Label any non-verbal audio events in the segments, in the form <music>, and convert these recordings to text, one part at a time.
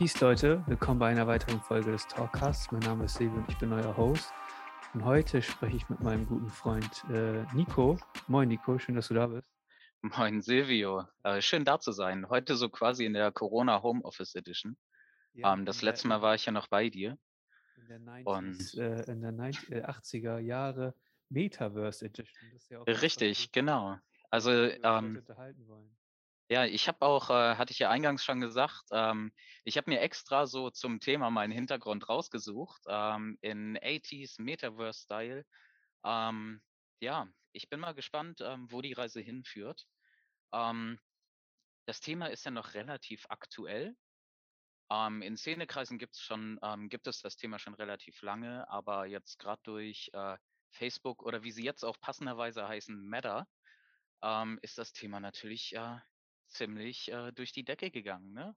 Peace Leute, willkommen bei einer weiteren Folge des Talkcasts. Mein Name ist Silvio und ich bin euer Host. Und heute spreche ich mit meinem guten Freund äh, Nico. Moin Nico, schön, dass du da bist. Moin Silvio, äh, schön da zu sein. Heute so quasi in der Corona Homeoffice Edition. Ja, Ähm, das letzte Mal war ich ja noch bei dir. in der 90s, Und äh, in der 90, äh, 80er Jahre Metaverse Edition. Ja richtig, genau. Also heute ähm. Ja, ich habe auch, äh, hatte ich ja eingangs schon gesagt, ähm, ich habe mir extra so zum Thema meinen Hintergrund rausgesucht, ähm, in 80s Metaverse-Style. Ähm, ja, ich bin mal gespannt, ähm, wo die Reise hinführt. Ähm, das Thema ist ja noch relativ aktuell. Ähm, in Szenekreisen gibt's schon, gibt es das Thema schon relativ lange, aber jetzt gerade durch äh, Facebook oder wie sie jetzt auch passenderweise heißen, Meta, ist das Thema natürlich äh, ziemlich äh, durch die Decke gegangen, ne?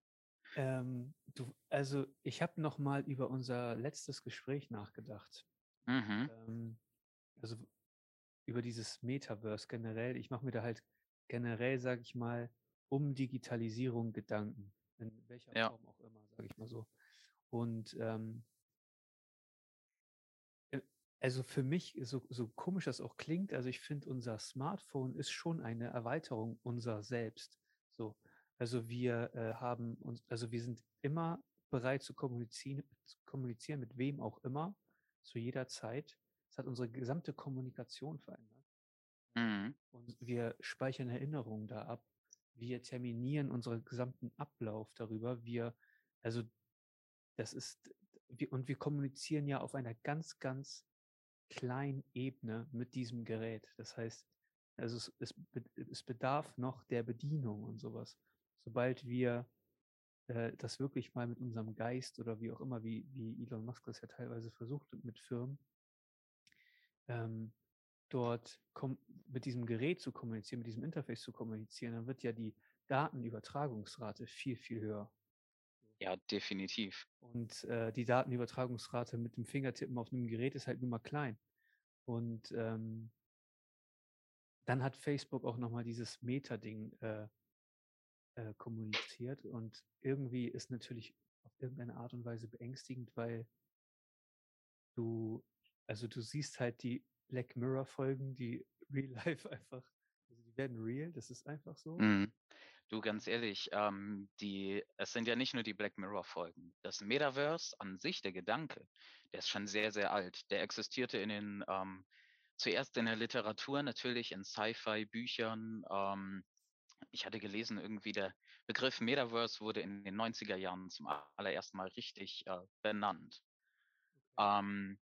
Ähm, du, also ich habe noch mal über unser letztes Gespräch nachgedacht. Mhm, Ähm, also über dieses Metaverse generell. Ich mache mir da halt generell, sage ich mal, um Digitalisierung Gedanken, in welcher ja, Form auch immer, sage ich mal so. Und ähm, äh, also für mich, so, so komisch das auch klingt, also ich finde, unser Smartphone ist schon eine Erweiterung unserer selbst. So, also wir äh, haben uns, also wir sind immer bereit zu kommunizieren, zu kommunizieren mit wem auch immer, zu jeder Zeit. Es hat unsere gesamte Kommunikation verändert. mhm, Und wir speichern Erinnerungen da ab. Wir terminieren unseren gesamten Ablauf darüber. Wir, also das ist, wir, und wir kommunizieren ja auf einer ganz, ganz kleinen Ebene mit diesem Gerät. Das heißt, also es, es, es bedarf noch der Bedienung und sowas. Sobald wir äh, das wirklich mal mit unserem Geist oder wie auch immer, wie, wie Elon Musk das ja teilweise versucht mit Firmen, ähm, dort mit diesem Gerät zu kommunizieren, mit diesem Interface zu kommunizieren, dann wird ja die Datenübertragungsrate viel, viel höher. ja, definitiv. Und äh, die Datenübertragungsrate mit dem Fingertippen auf einem Gerät ist halt nun mal klein. Und ähm, dann hat Facebook auch nochmal dieses Meta-Ding äh, äh, kommuniziert. Und irgendwie ist natürlich auf irgendeine Art und Weise beängstigend, weil du, also du siehst halt die Black Mirror-Folgen, die <laughs> real life einfach, also die werden real, das ist einfach so. Mhm. Du, ganz ehrlich, ähm, die, es sind ja nicht nur die Black Mirror-Folgen. Das Metaverse an sich, der Gedanke, der ist schon sehr, sehr alt. Der existierte in den, ähm, zuerst in der Literatur, natürlich in Sci-Fi-Büchern. Ähm, ich hatte gelesen, irgendwie der Begriff Metaverse wurde in den 90er Jahren zum allerersten Mal richtig äh, benannt. Ähm,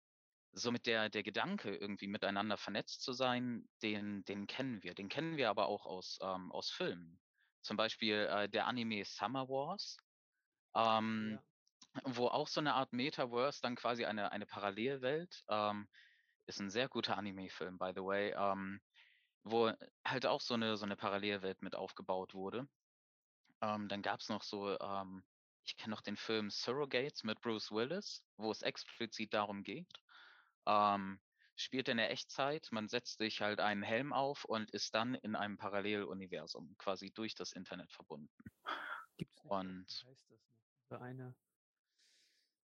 somit der, der Gedanke, irgendwie miteinander vernetzt zu sein, den, den kennen wir. Den kennen wir aber auch aus, ähm, aus Filmen. Zum Beispiel äh, der Anime Summer Wars, ähm, Ja, wo auch so eine Art Metaverse, dann quasi eine, eine Parallelwelt, ähm, ist ein sehr guter Anime-Film, by the way, ähm, wo halt auch so eine, so eine Parallelwelt mit aufgebaut wurde. Ähm, dann gab es noch so, ähm, ich kenne noch den Film Surrogates mit Bruce Willis, wo es explizit darum geht. Ähm, spielt in der Echtzeit, man setzt sich halt einen Helm auf und ist dann in einem Paralleluniversum quasi durch das Internet verbunden. gibt es nicht Und heißt das noch? Diese eine,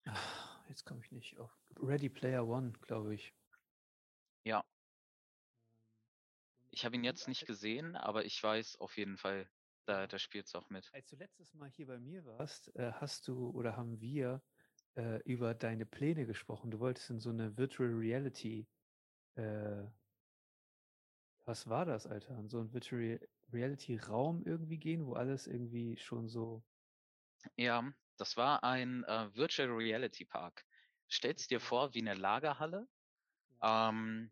ah, jetzt komme ich nicht auf, Ready Player One, glaube ich. Ja, Ähm, und ich habe ihn jetzt nicht gesehen, aber ich weiß auf jeden Fall, da, da spielt es auch mit. als du letztes Mal hier bei mir warst, äh, hast du oder haben wir äh, über deine Pläne gesprochen. Du wolltest in so eine Virtual Reality, äh, was war das, Alter? In so einen Virtual Re- Reality Raum irgendwie gehen, wo alles irgendwie schon so, Ja, das war ein äh, Virtual Reality Park. Stell's dir vor wie eine Lagerhalle, ähm,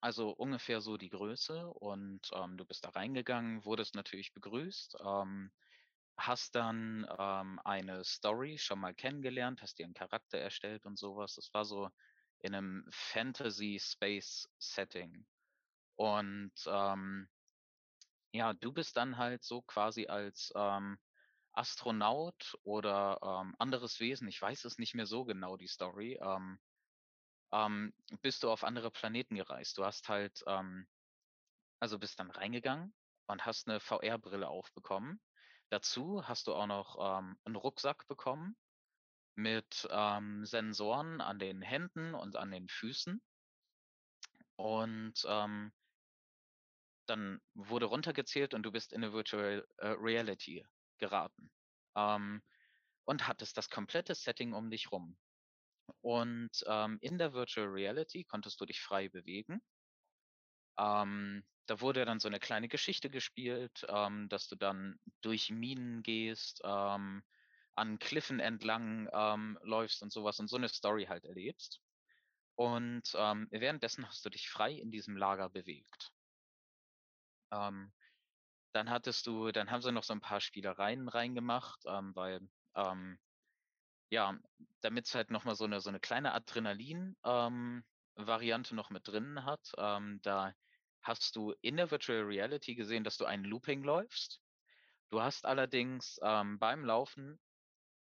also ungefähr so die Größe und ähm, du bist da reingegangen, wurdest natürlich begrüßt, ähm, hast dann ähm, eine Story schon mal kennengelernt, hast dir einen Charakter erstellt und sowas. Das war so in einem Fantasy-Space-Setting. Und ähm, ja, du bist dann halt so quasi als ähm, Astronaut oder ähm, anderes Wesen, ich weiß es nicht mehr so genau, die Story, ähm, ähm, bist du auf andere Planeten gereist. Du hast halt, ähm, also bist dann reingegangen und hast eine VR-Brille aufbekommen. Dazu hast du auch noch, ähm, 'n Rucksack bekommen mit, ähm, Sensoren an den Händen und an den Füßen. Und, ähm dann wurde runtergezählt und du bist in 'ne Virtual, äh, Reality geraten, ähm, und hattest das komplette Setting um dich rum. Und, ähm, in der Virtual Reality konntest du dich frei bewegen. Ähm, da wurde dann so 'ne kleine Geschichte gespielt, ähm, dass du dann durch Minen gehst, ähm, an Kliffen entlang, ähm, läufst und so was und so 'ne Story halt erlebst. Und, ähm, währenddessen hast du dich frei in diesem Lager bewegt. Ähm, dann hattest du dann haben sie noch so 'n paar Spielereien reingemacht, ähm, weil, ähm, ja, damit's halt noch mal so 'ne so 'ne kleine Adrenalin ähm, noch mit drin hat. Ähm, da hast du in der Virtual Reality gesehen, dass du ein Looping läufst. Du hast allerdings, ähm, beim Laufen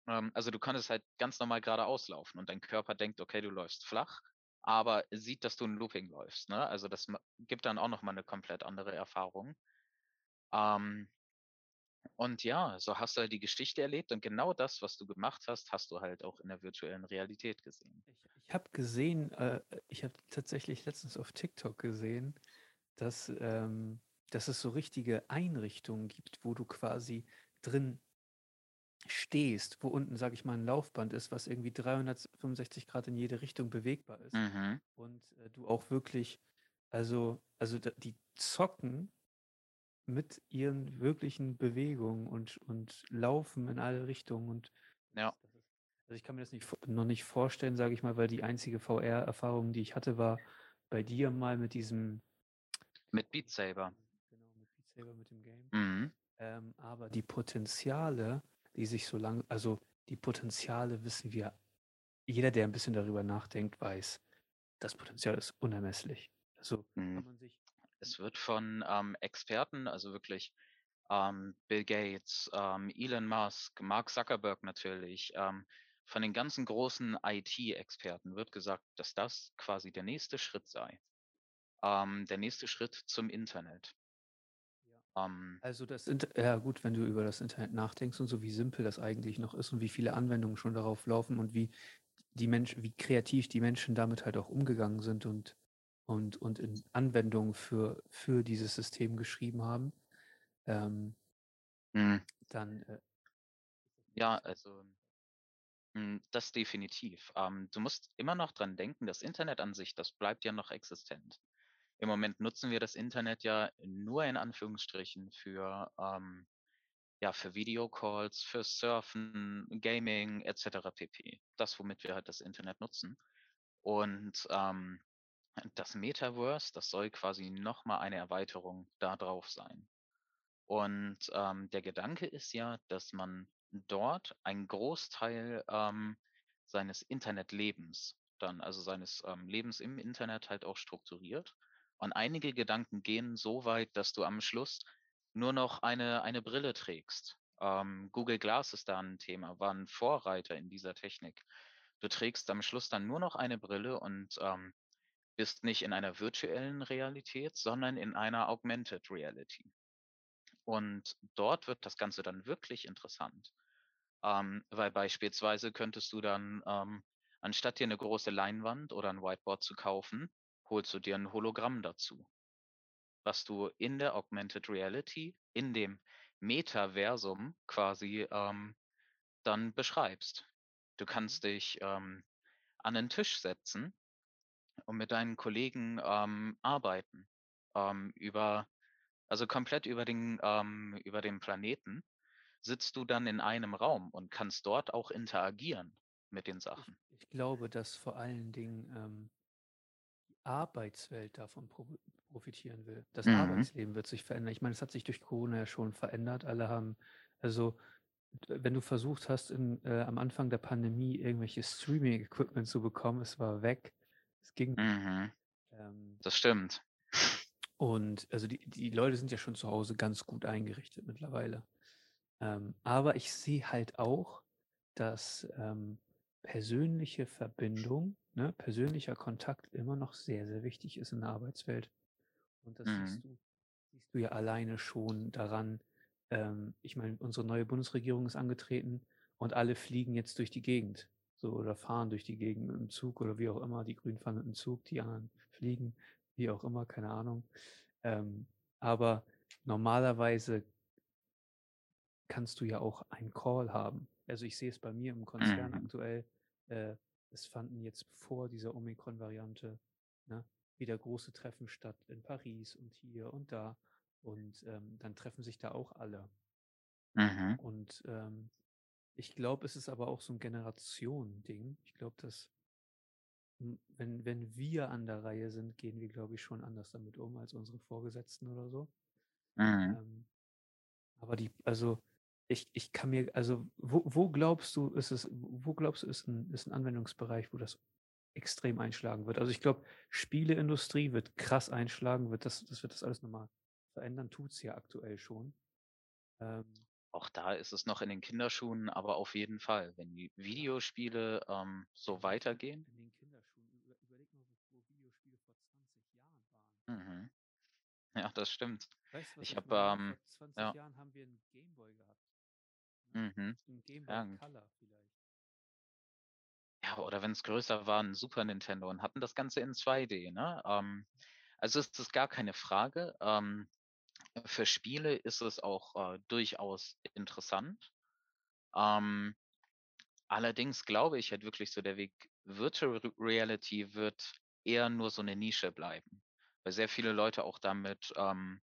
ähm, also, du konntest halt ganz normal geradeaus laufen und dein Körper denkt: „Okay, du läufst flach“, aber sieht, dass du 'n Looping läufst, ne? Also, das gibt dann auch noch mal 'ne komplett andere Erfahrung. Ähm und ja, so hast du halt die Geschichte erlebt und genau das, was du gemacht hast, hast du halt auch in der virtuellen Realität gesehen. Ich ich habe gesehen äh, ich habe tatsächlich letztens auf TikTok gesehen, dass, ähm dass es so richtige Einrichtungen gibt, wo du quasi drin stehst, wo unten, sage ich mal, 'n Laufband ist, was irgendwie 365 C in jede Richtung bewegbar ist Mhm. und, äh, du auch wirklich also also die zocken mit ihren wirklichen Bewegungen und und laufen in alle Richtungen und Ja. also, ich kann mir das nicht noch nicht vorstellen, sage ich mal, weil die einzige VR-Erfahrung, die ich hatte, war bei dir mal mit diesem Mit Beat Saber. genau, mit Beat Saber, mit dem Game. Mhm. Ähm, aber die Potenziale, die sich so lang also, die Potenziale wissen wir jeder, der 'n bisschen darüber nachdenkt, weiß, das Potenzial ist unermesslich. Also, Mhm. kann man sich Es wird von, ähm, Experten, also wirklich, ähm, Bill Gates, ähm, Elon Musk, Mark Zuckerberg natürlich, ähm, von den ganzen großen IT-Experten wird gesagt, dass das quasi der nächste Schritt sei. Ähm, der nächste Schritt zum Internet. Ja. Ähm Also, das ja gut, wenn du über das Internet nachdenkst und so, wie simpel das eigentlich noch ist und wie viele Anwendungen schon darauf laufen und wie die Mensch wie kreativ die Menschen damit halt auch umgegangen sind und und und in Anwendungen für für dieses System geschrieben haben, ähm Mhm. dann, äh Ja, also hm, das definitiv. Ähm, du musst immer noch dran denken, das Internet an sich, das bleibt ja noch existent. Im Moment nutzen wir das Internet ja nur in Anführungsstrichen für, ähm ja, für Videocalls, fürs Surfen, Gaming et cetera pp. Das, womit wir halt das Internet nutzen. Und, ähm, das Metaverse, das soll quasi noch mal eine Erweiterung da drauf sein. Und, ähm, der Gedanke ist ja, dass man dort einen Großteil, ähm, seines Internetlebens dann also seines, ähm, Lebens im Internet halt auch strukturiert. Und einige Gedanken gehen so weit, dass du am Schluss nur noch eine eine Brille trägst. Ähm, Google Glass ist da 'n Thema, war 'n Vorreiter in dieser Technik. Du trägst am Schluss dann nur noch eine Brille und, ähm, bist nicht in einer virtuellen Realität, sondern in einer Augmented Reality. Und dort wird das Ganze dann wirklich interessant. Ähm, weil beispielsweise könntest du dann, ähm, anstatt dir 'ne große Leinwand oder 'n Whiteboard zu kaufen, holst du dir 'n Hologramm dazu was du in der Augmented Reality, in dem Metaversum quasi, ähm, dann beschreibst. Du Mhm. kannst dich, ähm, an 'nen Tisch setzen und mit deinen Kollegen, ähm, arbeiten, ähm, über also komplett über den ähm, über den Planeten sitzt du dann in einem Raum und kannst dort auch interagieren mit den Ich Sachen. ich glaube, dass vor allen Dingen, ähm Arbeitswelt davon profi profitieren will. Das Mhm. Arbeitsleben wird sich verändern. Ich meine, es hat sich durch Corona ja schon verändert. Alle haben also, wenn du versucht hast, in äh, am Anfang der Pandemie irgendwelche Streaming-Equipment zu bekommen, es war weg. Es ging Mhm. ähm Das stimmt. und also die die Leute sind ja schon zu Hause ganz gut eingerichtet mittlerweile. Ähm, aber ich sehe halt auch, dass, ähm, persönliche Verbindung, ne, persönlicher Kontakt immer noch sehr, sehr wichtig ist in der Arbeitswelt. Und das Mhm. siehst du siehst du ja alleine schon daran ähm, ich meine, unsere neue Bundesregierung ist angetreten und alle fliegen jetzt durch die Gegend. So, oder fahren durch die Gegend mit dem Zug oder wie auch immer. Die Grünen fahren mit dem Zug, die anderen fliegen, wie auch immer, keine Ahnung. Ähm, aber normalerweise kannst du ja auch einen Call haben. Also ich sehe es bei mir im Konzern Mhm. aktuell. Äh, es fanden jetzt vor dieser Omikron-Variante ne, wieder große Treffen statt in Paris und hier und da. Und ähm, dann treffen sich da auch alle. Mhm. Und ähm, ich glaube, es ist aber auch so ein Generationending. Ich glaube, dass wenn, wenn wir an der Reihe sind, gehen wir, glaube ich, schon anders damit um als unsere Vorgesetzten oder so. Mhm. Ähm, aber die, also ich, ich kann mir, also wo, wo glaubst du, ist es, wo glaubst du, ist ein, ist ein Anwendungsbereich, wo das extrem einschlagen wird? Also ich glaube, Spieleindustrie wird krass einschlagen, wird das, das wird das alles nochmal verändern, tut es ja aktuell schon. Ähm, Auch da ist es noch in den Kinderschuhen, aber auf jeden Fall, wenn die Videospiele ähm, so weitergehen. In den Kinderschuhen. Über, überleg mal, wo, wo Videospiele vor 20 Jahren waren. Mhm. Ja, das stimmt. Weißt du, was Ich ich, hab, meine? ähm, Vor 20 ja. Jahren haben wir einen Gameboy gehabt. Ne? Mhm. Ein Gameboy Ja. Color vielleicht. Ja, oder wenn es größer war, 'n Super Nintendo und hatten das Ganze in 2D, ne? Ähm, also es ist gar keine Frage. Ähm, für Spiele ist es auch äh, durchaus interessant. Ähm, allerdings glaube ich halt wirklich so, der Weg Virtual Re Reality wird eher nur so eine Nische bleiben, weil sehr viele Leute auch damit, ähm,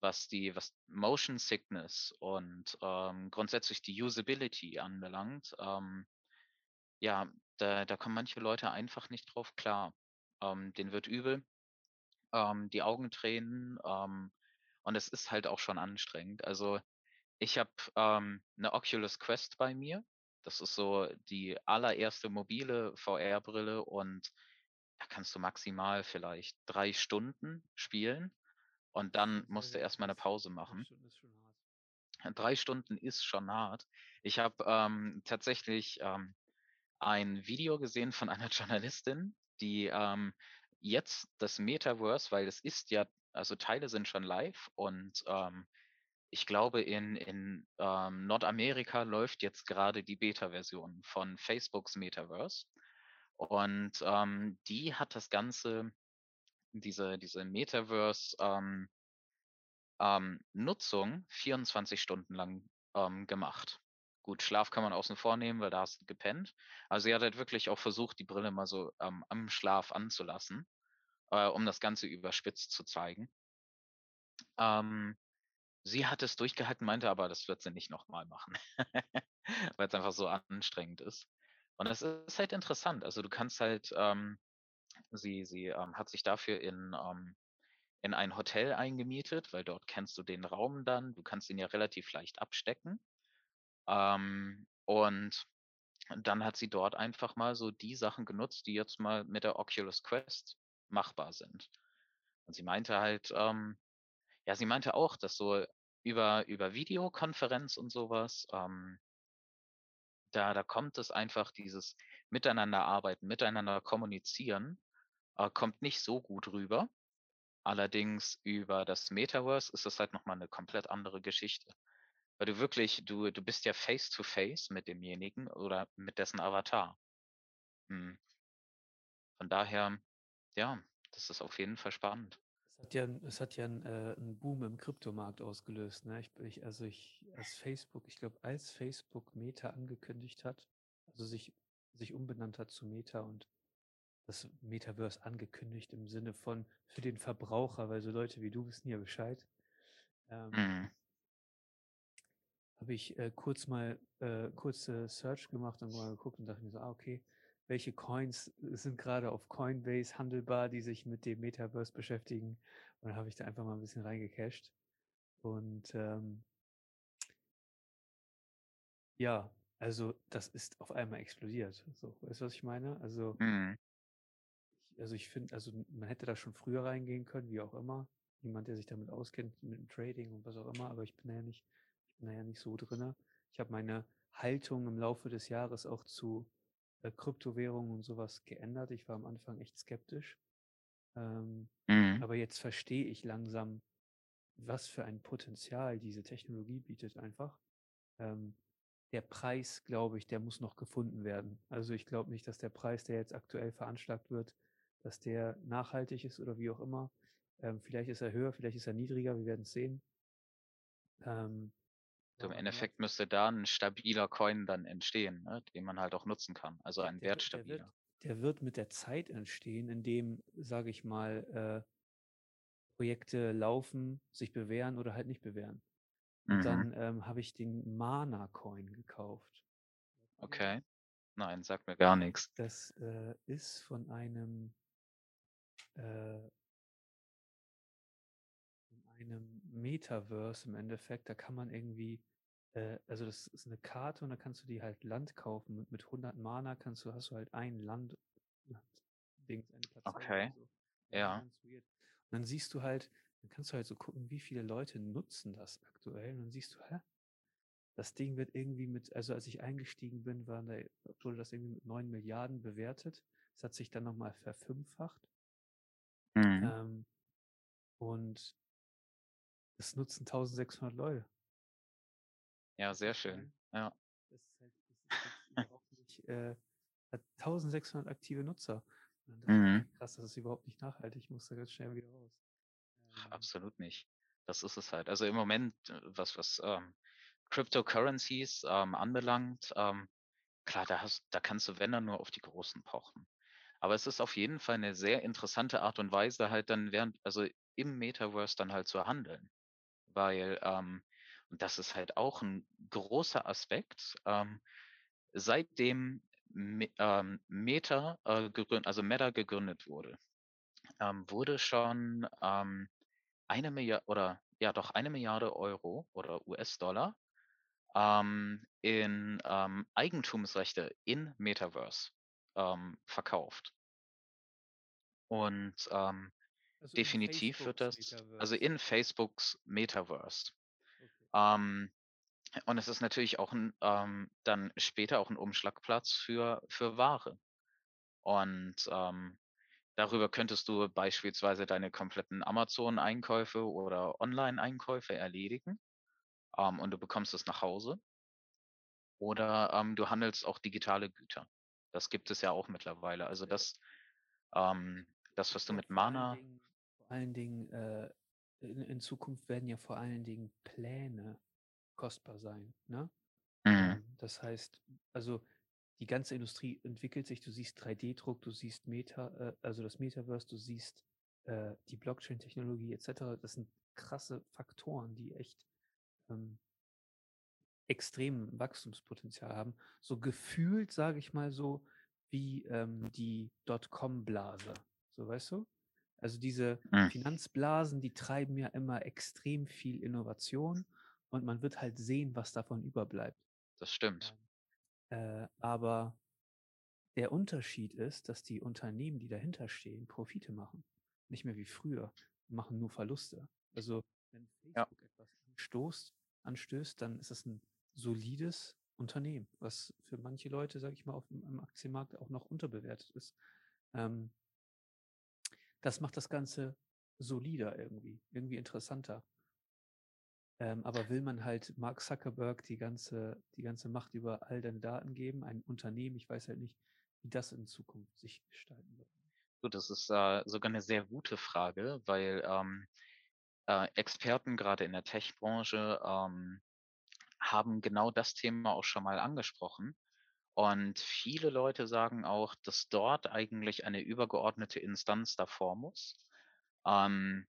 was die was Motion Sickness und ähm, grundsätzlich die Usability anbelangt, ähm, ja, da da kommen manche Leute einfach nicht drauf klar. Ähm, denen wird übel, ähm, die Augen tränen, ähm, und es ist halt auch schon anstrengend. Also, ich habe, ähm, 'ne Oculus Quest bei mir. Das ist so die allererste mobile VR-Brille und da kannst du maximal vielleicht 3 Stunden spielen und dann musst du sehr erst mal 'ne krass. Pause Drei machen. Stunden ist schon hart. 3 Stunden ist schon hart. Ich habe, ähm, tatsächlich, ähm, ein Video gesehen von einer <laughs> Journalistin, die, ähm, jetzt das Metaverse weil es ist ja also Teile sind schon live und, ähm, ich glaube, in in, ähm, Nordamerika läuft jetzt gerade die Beta-Version von Facebooks Metaverse. Und, ähm, die hat das Ganze diese diese Metaverse, ähm ähm, Nutzung 24 Stunden lang, ähm, gemacht. Gut, Schlaf kann man außen vor nehmen, weil da hast du gepennt. Also, sie hat halt wirklich auch versucht, die Brille mal so, ähm, am Schlaf anzulassen, äh, um das Ganze überspitzt zu zeigen. Ähm, sie hat es durchgehalten, meinte aber, das wird sie nicht noch mal machen, <laughs> weil's einfach so anstrengend ist. Und das ist halt interessant. Also, du kannst halt, ähm sie sie, ähm, hat sich dafür in, ähm in ein Hotel eingemietet, weil dort kennst du den Raum dann. Du kannst ihn ja relativ leicht abstecken. Ähm, und dann hat sie dort einfach mal so die Sachen genutzt, die jetzt mal mit der Oculus Quest machbar sind. Und sie meinte halt, ähm ja, sie meinte auch, dass so über über Videokonferenz und so was, ähm da da kommt es einfach dieses Miteinander arbeiten, miteinander kommunizieren, äh, kommt nicht so gut rüber. Allerdings über das Metaverse ist das halt noch mal 'ne komplett andere Geschichte. Weil du wirklich du du bist ja face to face mit demjenigen oder mit dessen Avatar. Mhm. Von daher, ja, das ist auf jeden Fall spannend. Es hat ja es hat ja 'n äh, 'n Boom im Kryptomarkt ausgelöst, ne? Ich ich also ich als Facebook ich glaube, als Facebook Meta angekündigt hat, also sich sich umbenannt hat zu Meta und das Metaverse angekündigt im Sinne von für den Verbraucher, weil so Leute wie du wissen ja Bescheid. Ähm Mhm. habe ich, äh, kurz mal äh, kurze Search gemacht und mal geguckt und dachte mir so: „Ah, okay, welche Coins sind gerade auf Coinbase handelbar, die sich mit dem Metaverse beschäftigen?“ Und dann habe ich da einfach mal ein bisschen reingecasht. Und, ähm ja, also das ist auf einmal explodiert. So, weißt du, was ich meine? Also Mhm. ich also ich finde also man hätte da schon früher reingehen können, wie auch immer. Jemand, der sich damit auskennt mit dem Trading und was auch immer, aber ich bin da ja nicht ich bin da ja nicht so drinne. Ich habe meine Haltung im Laufe des Jahres auch zu, äh, Kryptowährungen und sowas geändert. Ich war am Anfang echt skeptisch. Ähm, Mhm. aber jetzt verstehe ich langsam was für ein Potenzial diese Technologie bietet einfach. Ähm, der Preis, glaube ich, der muss noch gefunden werden. Also ich glaube nicht, dass der Preis, der jetzt aktuell veranschlagt wird, dass der nachhaltig ist oder wie auch immer. Ähm, vielleicht ist er höher, vielleicht ist er niedriger, wir werden es sehen. Ähm, Im Endeffekt müsste da ein stabiler Coin dann entstehen, ne, den man halt auch nutzen kann. Also ein der, wertstabiler. Der wird, der wird, mit der Zeit entstehen, indem, sage ich mal, äh, Projekte laufen, sich bewähren oder halt nicht bewähren. Und mhm. dann ähm, habe ich den Mana-Coin gekauft. Okay. Nein, sagt mir gar nichts. Das äh, ist von einem äh, einem Metaverse im Endeffekt. Da kann man irgendwie, äh, also das ist eine Karte und da kannst du die halt Land kaufen. Mit, mit 100 Mana kannst du, hast du halt ein Land, Dings, eine Platzierung. Okay. So. Ja. Und dann siehst du halt, dann kannst du halt so gucken, wie viele Leute nutzen das aktuell. Und dann siehst du, hä? Das Ding wird irgendwie mit, also als ich eingestiegen bin, war da, wurde das irgendwie mit 9 Milliarden bewertet. Das hat sich dann nochmal verfünffacht. Mhm. Ähm, und das nutzen 1600 Leute. Ja, sehr schön. Ja. Das ist halt, das ist halt überhaupt nicht, äh, hat 1600 aktive Nutzer. Das mhm. krass, das ist überhaupt nicht nachhaltig. Ich muss da ganz schnell wieder raus. Ähm, Absolut nicht. Das ist es halt. Also im Moment, äh, was, was ähm, Cryptocurrencies ähm, anbelangt, ähm, klar, da, hast, da kannst du, wenn dann nur auf die Großen pochen. Aber es ist auf jeden Fall eine sehr interessante Art und Weise, halt dann während, also im Metaverse dann halt zu handeln weil, ähm, das ist halt auch ein großer Aspekt, ähm, seitdem ähm, Meta, äh, gegründet, also Meta gegründet wurde, ähm, wurde schon ähm, eine Milliarde oder ja doch eine Milliarde Euro oder US-Dollar ähm, in ähm, Eigentumsrechte in Metaverse ähm, verkauft. Und ähm, also Definitiv wird das, also Metaverse. also in Facebooks Metaverse. Okay. Ähm, und es ist natürlich auch ein, ähm, dann später auch ein Umschlagplatz für, für Ware. Und ähm, darüber könntest du beispielsweise deine kompletten Amazon-Einkäufe oder Online-Einkäufe erledigen. Ähm, und du bekommst es nach Hause. Oder ähm, du handelst auch digitale Güter. Das gibt es ja auch mittlerweile. Also das, ähm, das, was du mit Mana. Allen Dingen, äh, in, in, Zukunft werden ja vor allen Dingen Pläne kostbar sein. Ne? Mhm. Ähm, das heißt, also die ganze Industrie entwickelt sich, du siehst 3D-Druck, du siehst Meta, äh, also das Metaverse, du siehst äh, die Blockchain-Technologie etc. Das sind krasse Faktoren, die echt ähm, extrem Wachstumspotenzial haben. So gefühlt, sage ich mal so, wie ähm, die Dotcom-Blase. So weißt du? Also diese mhm. Finanzblasen, die treiben ja immer extrem viel Innovation und man wird halt sehen, was davon überbleibt. Das stimmt. Ähm, äh, aber der Unterschied ist, dass die Unternehmen, die dahinter stehen, Profite machen. Nicht mehr wie früher, machen nur Verluste. Also wenn Facebook ja. etwas anstoßt, anstößt, dann ist es ein solides Unternehmen, was für manche Leute, sage ich mal, auf dem Aktienmarkt auch noch unterbewertet ist. Ähm, das macht das Ganze solider irgendwie, irgendwie interessanter. Ähm, aber will man halt Mark Zuckerberg die ganze, die ganze Macht über all deine Daten geben, ein Unternehmen, ich weiß halt nicht, wie das in Zukunft sich gestalten wird. Gut, das ist äh, sogar eine sehr gute Frage, weil ähm, äh, Experten gerade in der Tech-Branche ähm, haben genau das Thema auch schon mal angesprochen. Und viele Leute sagen auch, dass dort eigentlich eine übergeordnete Instanz davor muss. Ähm,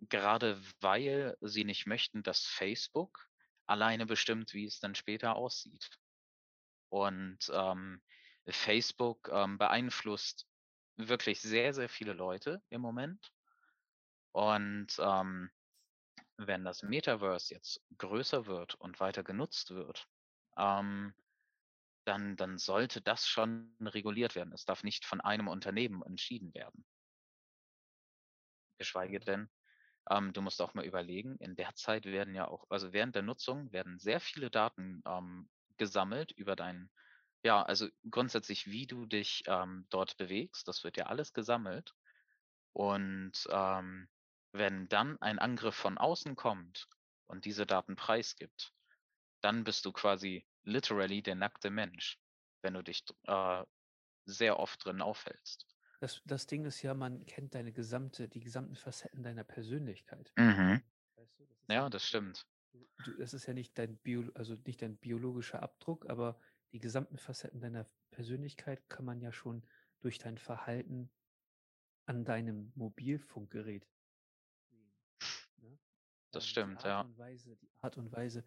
gerade weil sie nicht möchten, dass Facebook alleine bestimmt, wie es dann später aussieht. Und ähm, Facebook ähm, beeinflusst wirklich sehr, sehr viele Leute im Moment. Und ähm, wenn das Metaverse jetzt größer wird und weiter genutzt wird, ähm, dann, dann sollte das schon reguliert werden. Es darf nicht von einem Unternehmen entschieden werden. Geschweige denn, ähm, du musst auch mal überlegen, in der Zeit werden ja auch, also während der Nutzung werden sehr viele Daten ähm, gesammelt über deinen, ja, also grundsätzlich, wie du dich ähm, dort bewegst. Das wird ja alles gesammelt. Und ähm, Wenn dann ein Angriff von außen kommt und diese Daten preisgibt, dann bist du quasi literally der nackte Mensch, wenn du dich äh, sehr oft drin aufhältst. Das, das Ding ist ja, man kennt deine gesamte, die gesamten Facetten deiner Persönlichkeit. Mhm. Weißt du, das Ja, das stimmt. du, das ist ja nicht dein Bio, also nicht dein biologischer Abdruck, aber die gesamten Facetten deiner Persönlichkeit kann man ja schon durch dein Verhalten an deinem Mobilfunkgerät sehen. Ne? Das Ähm, stimmt, die Art ja. Und Weise, die Art und Weise,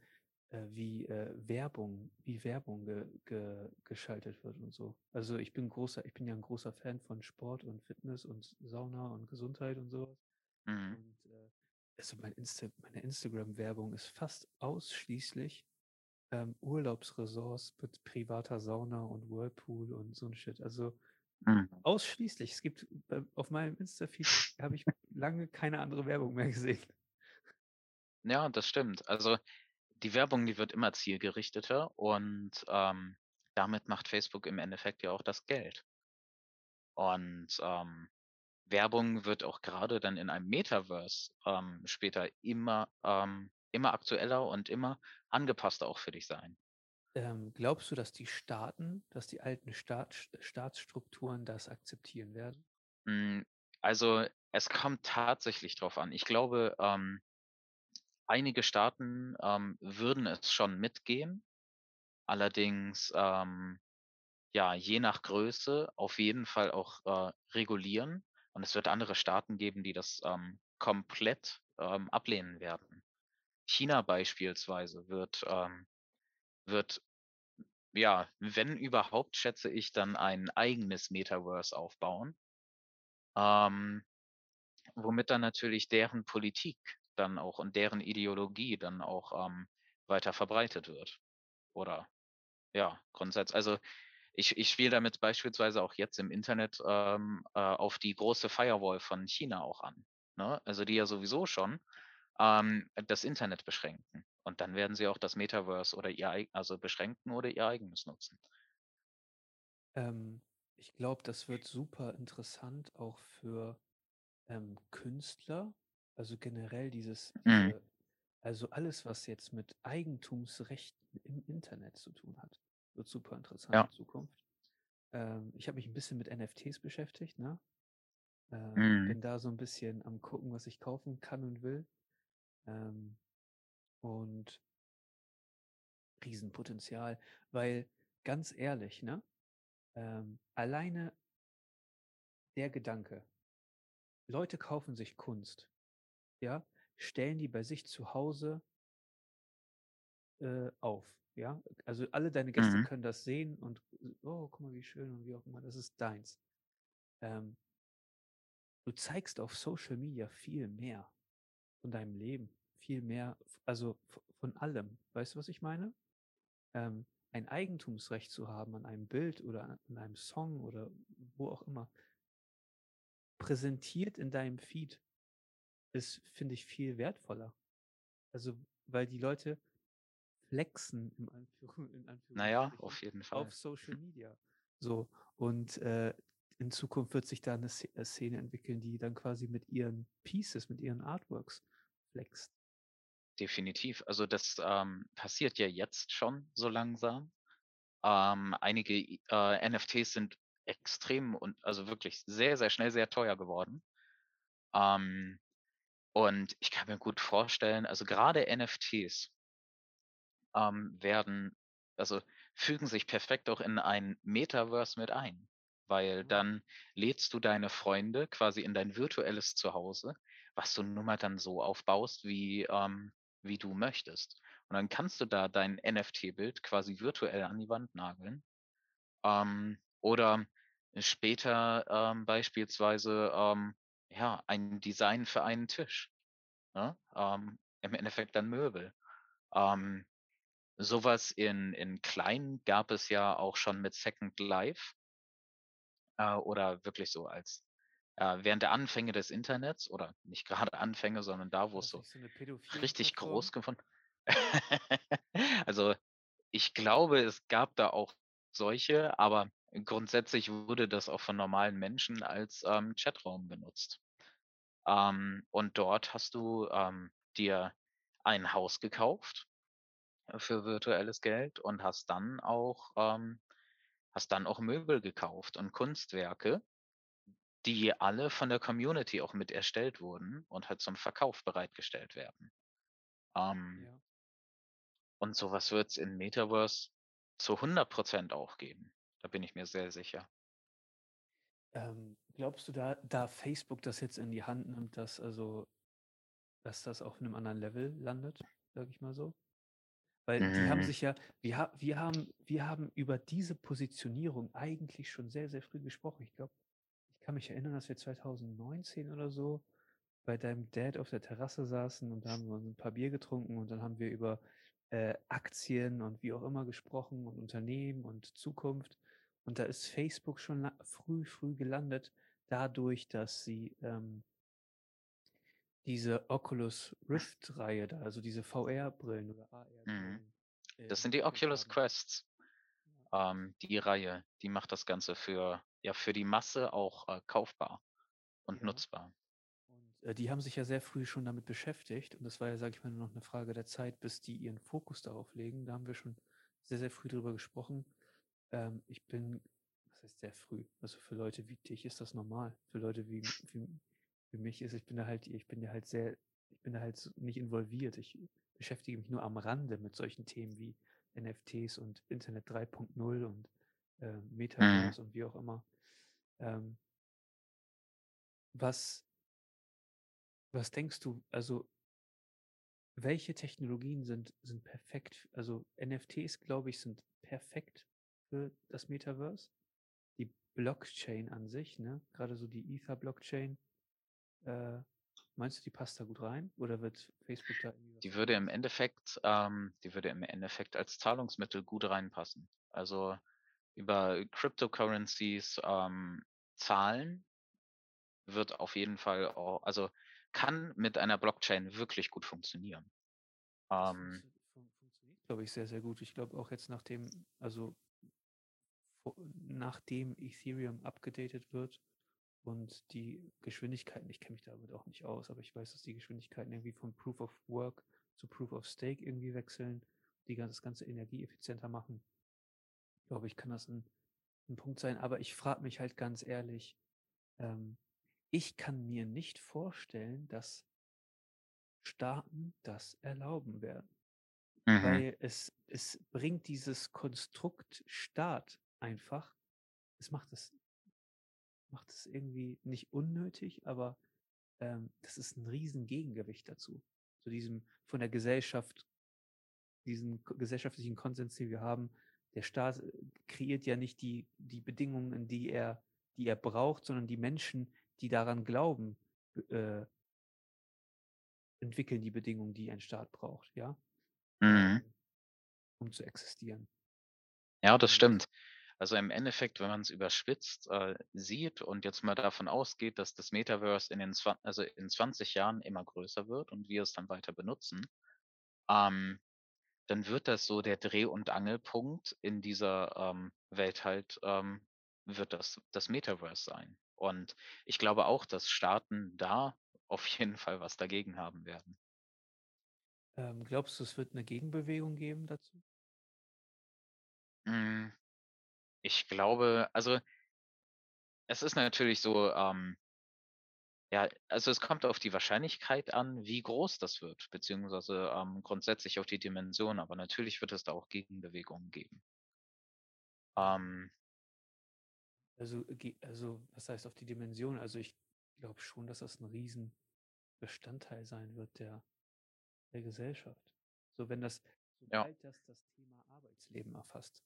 wie äh, Werbung, wie Werbung ge, ge, geschaltet wird und so. Also ich bin großer, ich bin ja ein großer Fan von Sport und Fitness und Sauna und Gesundheit und sowas. Mhm. Und äh, also mein Insta meine Instagram-Werbung ist fast ausschließlich ähm, Urlaubsresorts mit privater Sauna und Whirlpool und so ein Shit. Also Mhm. ausschließlich. Es gibt äh, auf meinem Insta-Feed habe ich lange keine andere Werbung mehr gesehen. Ja, das stimmt. Also die Werbung, die wird immer zielgerichteter und ähm, damit macht Facebook im Endeffekt ja auch das Geld. Und ähm, Werbung wird auch gerade dann in einem Metaverse ähm, später immer, ähm, immer aktueller und immer angepasster auch für dich sein. Ähm, glaubst du, dass die Staaten, dass die alten Staat, Staatsstrukturen das akzeptieren werden? Mm, Also es kommt tatsächlich drauf an. Ich glaube, ähm, einige Staaten ähm, würden es schon mitgehen. Allerdings, ähm, ja, je nach Größe auf jeden Fall auch äh, regulieren. Und es wird andere Staaten geben, die das ähm, komplett ähm, ablehnen werden. China beispielsweise wird, ähm, wird, ja, wenn überhaupt, schätze ich, dann ein eigenes Metaverse aufbauen. Ähm, womit dann natürlich deren Politik dann auch und deren Ideologie dann auch ähm, weiter verbreitet wird. Oder ja, grundsätzlich. Also ich, ich spiele damit beispielsweise auch jetzt im Internet ähm, äh, auf die große Firewall von China auch an. Ne? Also die ja sowieso schon ähm, das Internet beschränken. Und dann werden sie auch das Metaverse oder ihr also beschränken oder ihr eigenes nutzen. Ähm, ich glaube, das wird super interessant auch für ähm, Künstler. Also generell dieses, Mhm. diese, also alles, was jetzt mit Eigentumsrechten im Internet zu tun hat, wird super interessant Ja. in Zukunft. Ähm, ich habe mich ein bisschen mit NFTs beschäftigt, ne? Ähm, Mhm. Bin da so ein bisschen am gucken, was ich kaufen kann und will. Ähm, und Riesenpotenzial, weil ganz ehrlich, ne? Ähm, alleine der Gedanke, Leute kaufen sich Kunst, ja, stellen die bei sich zu Hause äh, auf, ja. Also alle deine Gäste Mhm. können das sehen und oh, guck mal, wie schön und wie auch immer, das ist deins. Ähm, du zeigst auf Social Media viel mehr von deinem Leben, viel mehr, also von allem. Weißt du, was ich meine? Ähm, ein Eigentumsrecht zu haben an einem Bild oder an einem Song oder wo auch immer, präsentiert in deinem Feed, ist, finde ich, viel wertvoller. Also, weil die Leute flexen im Anführung, in Naja, Anführungsstrichen auf jeden Fall. auf Social <laughs> Media. So, und äh, in Zukunft wird sich da eine äh, Szene entwickeln, die dann quasi mit ihren Pieces, mit ihren Artworks flext. Definitiv. Also das ähm, passiert ja jetzt schon so langsam. Ähm, einige äh, NFTs sind extrem und also wirklich sehr, sehr schnell sehr teuer geworden. Ähm, und ich kann mir gut vorstellen, also gerade NFTs ähm, werden, also fügen sich perfekt auch in ein Metaverse mit ein, weil Mhm. dann lädst du deine Freunde quasi in dein virtuelles Zuhause, was du nun mal dann so aufbaust, wie, ähm, wie du möchtest. Und dann kannst du da dein NFT-Bild quasi virtuell an die Wand nageln. Ähm, oder später ähm, beispielsweise ähm, ja, ein Design für einen Tisch. Ne? Ähm, Im Endeffekt dann Möbel. Ähm, Sowas in in klein gab es ja auch schon mit Second Life, äh, oder wirklich so als äh, während der Anfänge des Internets oder nicht gerade Anfänge, sondern da, wo es so so richtig groß geworden <laughs> Also, ich glaube, es gab da auch solche, aber grundsätzlich wurde das auch von normalen Menschen als, ähm, Chatraum benutzt. Ähm, und dort hast du ähm, dir ein Haus gekauft äh, für virtuelles Geld und hast dann auch ähm, hast dann auch Möbel gekauft und Kunstwerke, die alle von der Community auch mit erstellt wurden und halt zum Verkauf bereitgestellt werden. Ähm, Ja. und sowas wird es in Metaverse zu 100% auch geben. Da bin ich mir sehr sicher. Ähm, glaubst du, da, da Facebook das jetzt in die Hand nimmt, dass also, dass das auf einem anderen Level landet, sag ich mal so? Weil die haben Mhm. sich ja, wir, wir, haben, wir haben über diese Positionierung eigentlich schon sehr, sehr früh gesprochen. Ich glaube, ich kann mich erinnern, dass wir 2019 oder so bei deinem Dad auf der Terrasse saßen und da haben wir uns ein paar Bier getrunken und dann haben wir über äh, Aktien und wie auch immer gesprochen und Unternehmen und Zukunft. Und da ist Facebook schon früh, früh gelandet, dadurch, dass sie ähm, diese Oculus Rift-Reihe da, also diese VR-Brillen oder Mhm. AR-Brillen äh, Das sind die Oculus. Quests. Ja. Ähm, die Reihe, die macht das Ganze für, ja, für die Masse auch äh, kaufbar und Ja. nutzbar. Und äh, die haben sich ja sehr früh schon damit beschäftigt. Und das war ja, sage ich mal, nur noch eine Frage der Zeit, bis die ihren Fokus darauf legen. Da haben wir schon sehr, sehr früh drüber gesprochen. Ähm, ich bin, was heißt sehr früh? Also für Leute wie dich ist das normal. Für Leute wie, wie, wie mich ist, ich bin da halt, ich bin da halt sehr, ich bin da halt nicht involviert. Ich beschäftige mich nur am Rande mit solchen Themen wie NFTs und Internet 3.0 und äh, Mhm. Metaverse und wie auch immer. Ähm, was, was denkst du, also welche Technologien sind, sind perfekt? Also NFTs, glaube ich, sind perfekt für das Metaverse. Die Blockchain an sich, ne? Gerade so die Ether-Blockchain, äh, meinst du, die passt da gut rein? Oder wird Facebook da irgendwie Die würde im? Endeffekt, ähm, die würde im Endeffekt als Zahlungsmittel gut reinpassen. Also über Cryptocurrencies ähm, zahlen wird auf jeden Fall auch, also kann mit einer Blockchain wirklich gut funktionieren. Ähm, funktio fun funktioniert, glaube ich, sehr, sehr gut. Ich glaube auch jetzt nachdem, also vo- nachdem Ethereum abgedatet wird und die Geschwindigkeiten, ich kenne mich damit auch nicht aus, aber ich weiß, dass die Geschwindigkeiten irgendwie von Proof of Work zu Proof of Stake irgendwie wechseln, die das ganze energieeffizienter machen. Glaube ich, kann das ein, ein Punkt sein. Aber ich frage mich halt ganz ehrlich, ähm, ich kann mir nicht vorstellen, dass Staaten das erlauben werden. mhm. Weil es, es bringt dieses Konstrukt Staat einfach, es macht es, macht es irgendwie nicht unnötig, aber ähm, das ist ein riesen Gegengewicht dazu. Zu diesem von der Gesellschaft, diesen gesellschaftlichen Konsens, den wir haben. Der Staat äh, kreiert ja nicht die, die Bedingungen, die er, die er braucht, sondern die Menschen, die daran glauben, äh, entwickeln die Bedingungen, die ein Staat braucht, ja, Mhm. ähm, um zu existieren. Ja, das stimmt. Also im Endeffekt, wenn man es überspitzt äh, sieht und jetzt mal davon ausgeht, dass das Metaverse in den also in 20 Jahren immer größer wird und wir es dann weiter benutzen, ähm, dann wird das so der Dreh- und Angelpunkt in dieser ähm, Welt halt, ähm, wird das das Metaverse sein. Und ich glaube auch, dass Staaten da <laughs> auf jeden Fall was dagegen haben werden. ähm, glaubst du, es wird eine Gegenbewegung geben dazu? Hm, ich glaube also es ist natürlich so, ähm Ja, also es kommt auf die Wahrscheinlichkeit an, wie groß das wird, beziehungsweise, ähm, grundsätzlich auf die Dimension, aber natürlich wird es da auch Gegenbewegungen geben. Ähm, Also, also, was heißt auf die Dimension? Also ich glaube schon, dass das ein Riesenbestandteil sein wird der, der Gesellschaft. So, wenn das, ja, sobald das das Thema Arbeitsleben erfasst,